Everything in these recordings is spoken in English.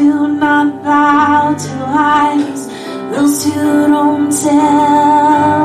do not bow to idols, those who don't tell.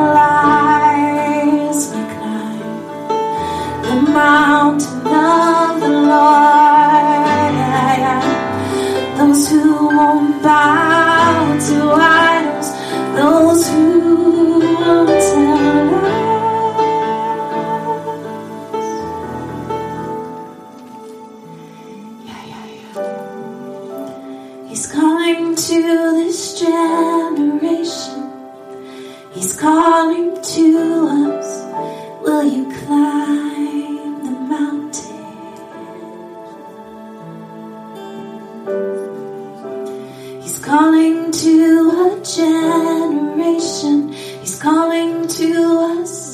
calling to a generation. He's calling to us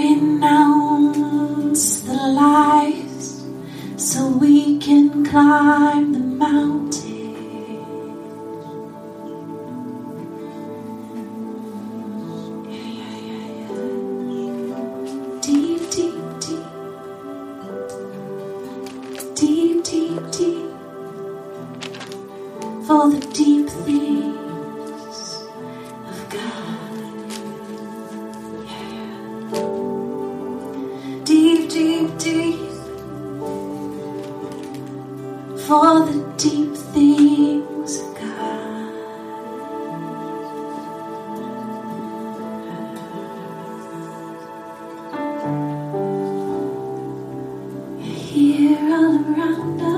renounce the lies so we can climb the mountain. Around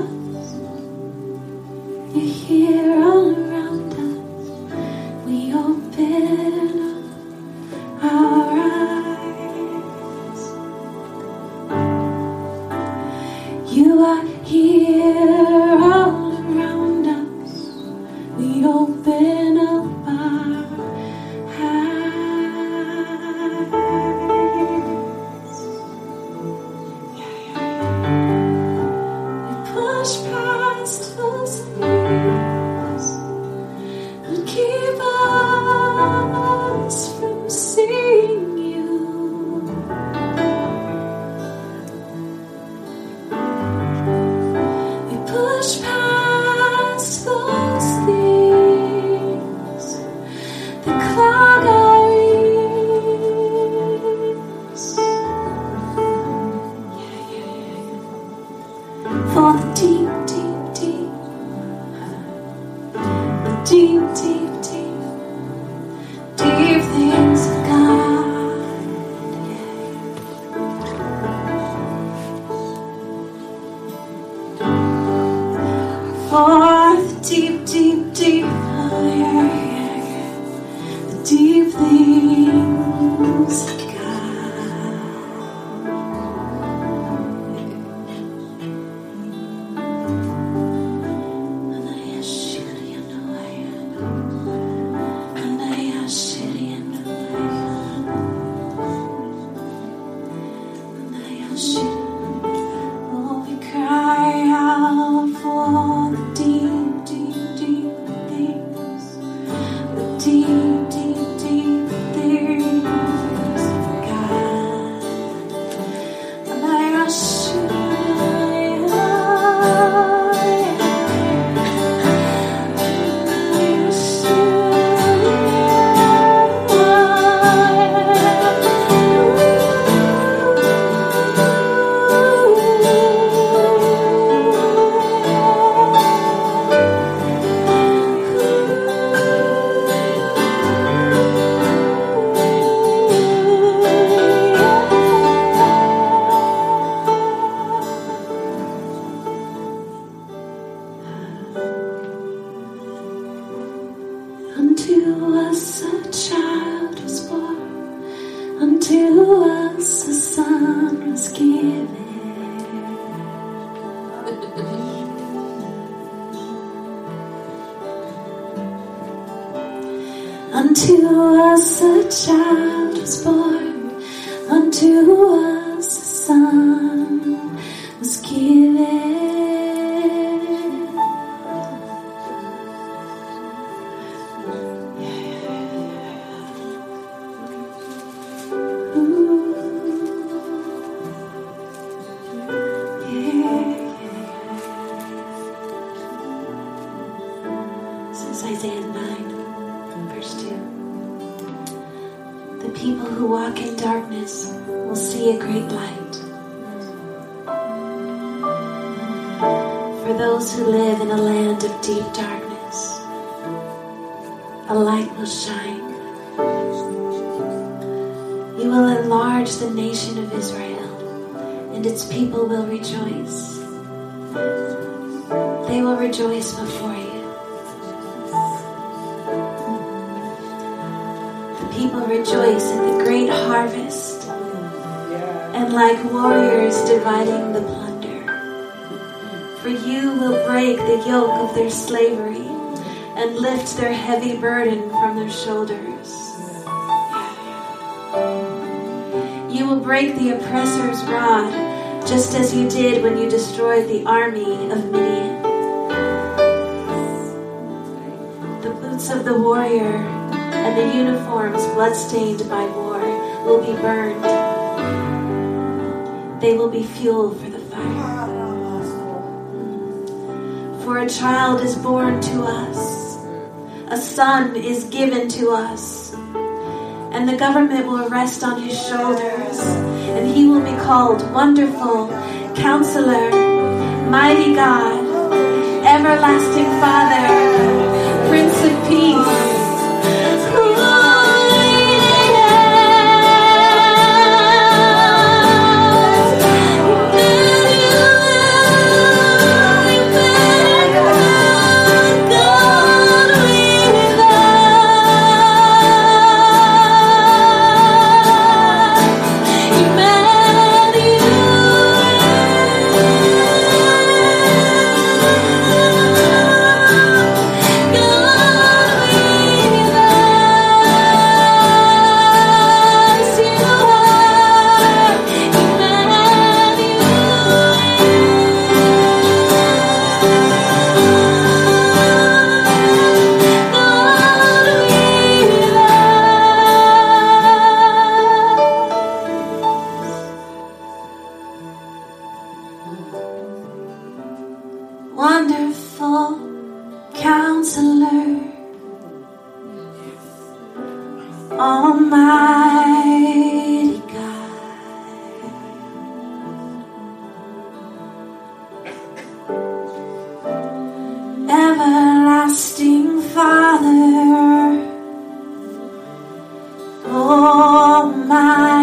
people will rejoice. They will rejoice before you. The people rejoice in the great harvest, and like warriors dividing the plunder. For you will break the yoke of their slavery and lift their heavy burden from their shoulders. You will break the oppressor's rod, just as you did when you destroyed the army of Midian. The boots of the warrior and the uniforms bloodstained by war will be burned. They will be fuel for the fire. For a child is born to us, a son is given to us, and the government will rest on his shoulders, and he will be called Wonderful Counselor, Mighty God, everlasting Father, Prince of Peace. all my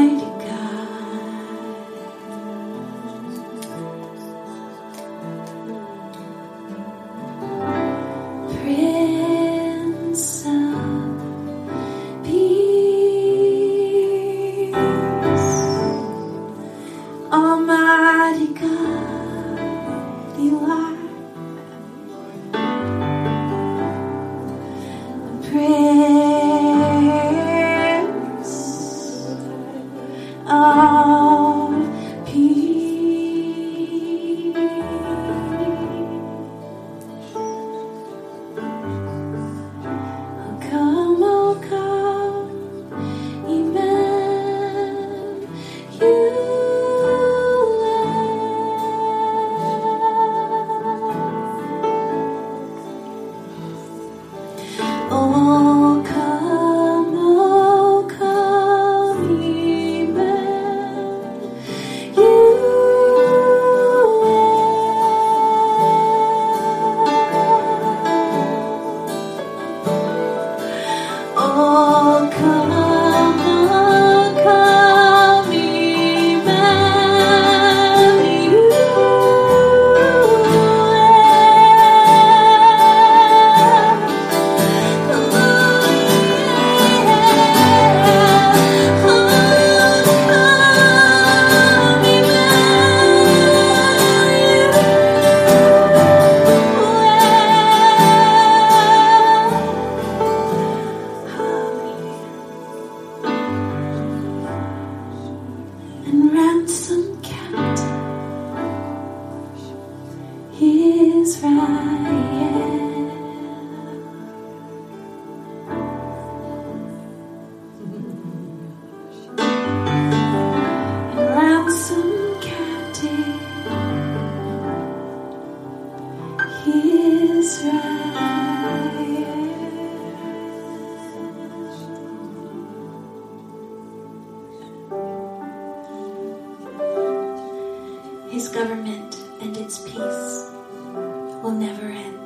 and its peace will never end.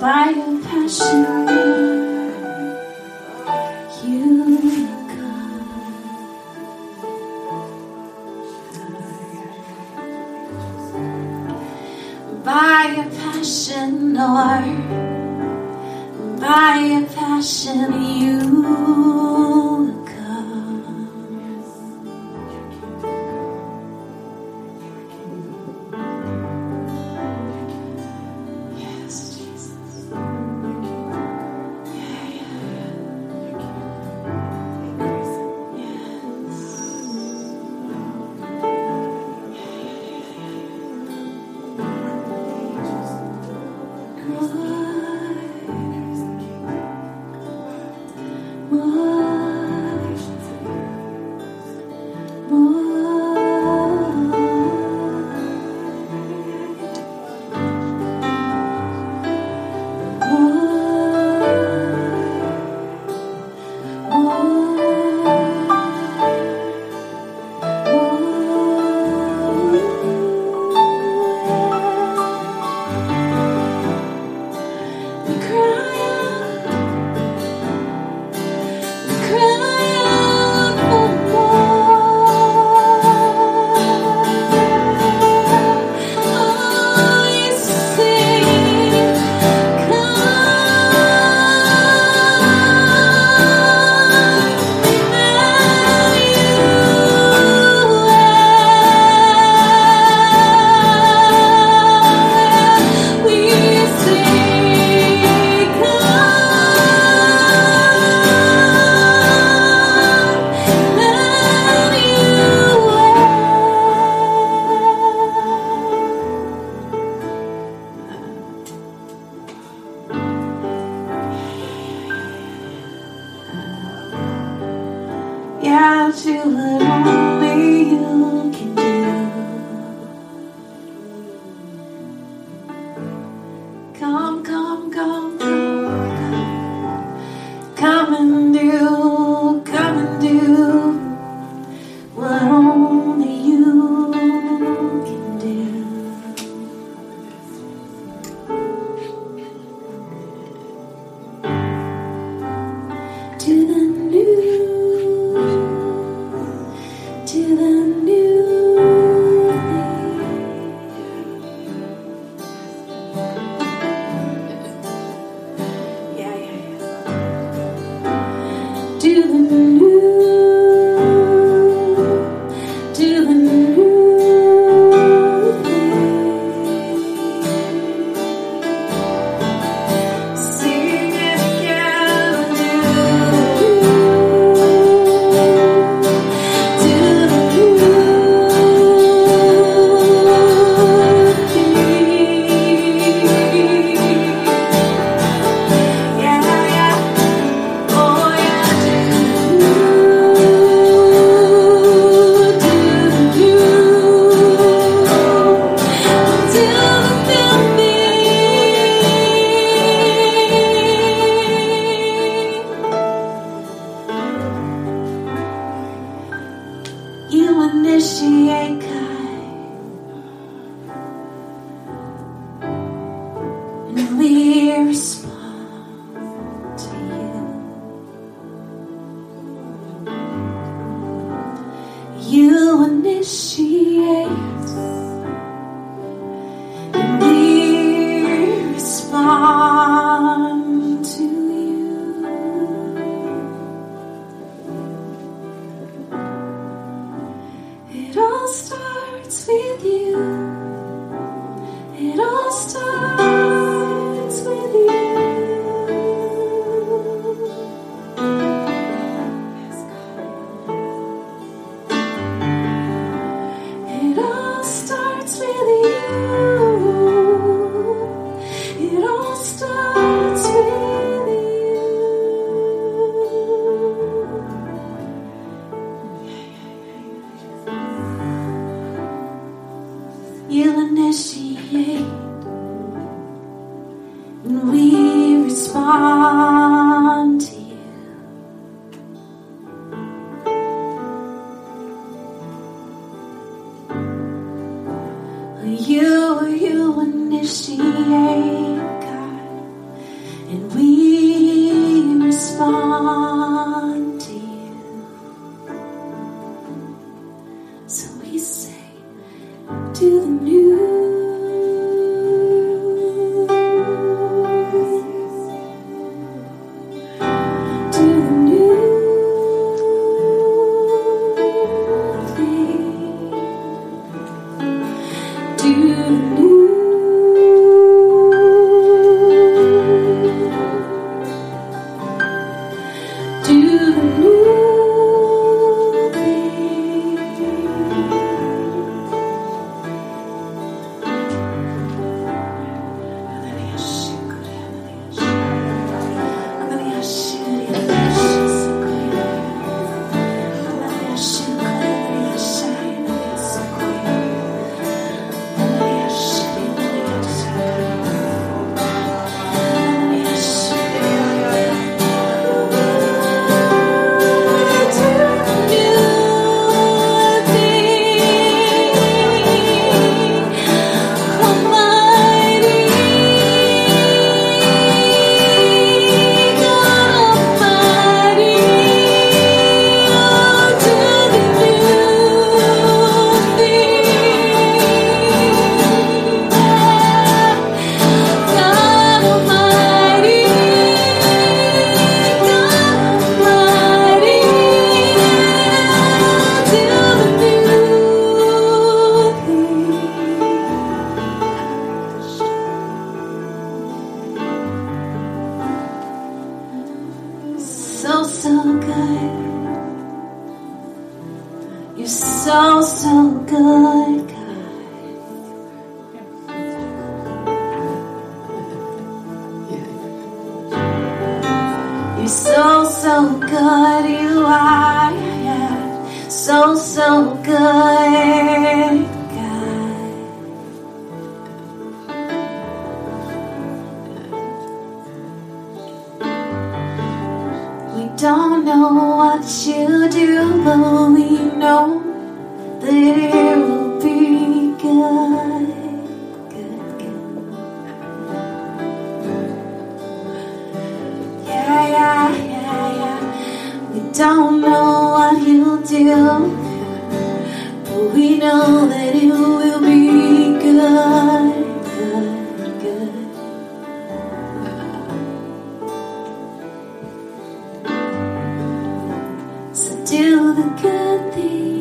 by your passion. by a passion, or By a passion, you. Oh. coming you initiate. nessie. You. so, so good you are. So, so good, God. We don't know what you do, but we know that you don't know what he'll do, but we know that it will be good, good, good. So do the good thing.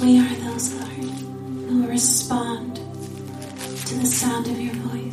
We are those, Lord, who respond to the sound of your voice.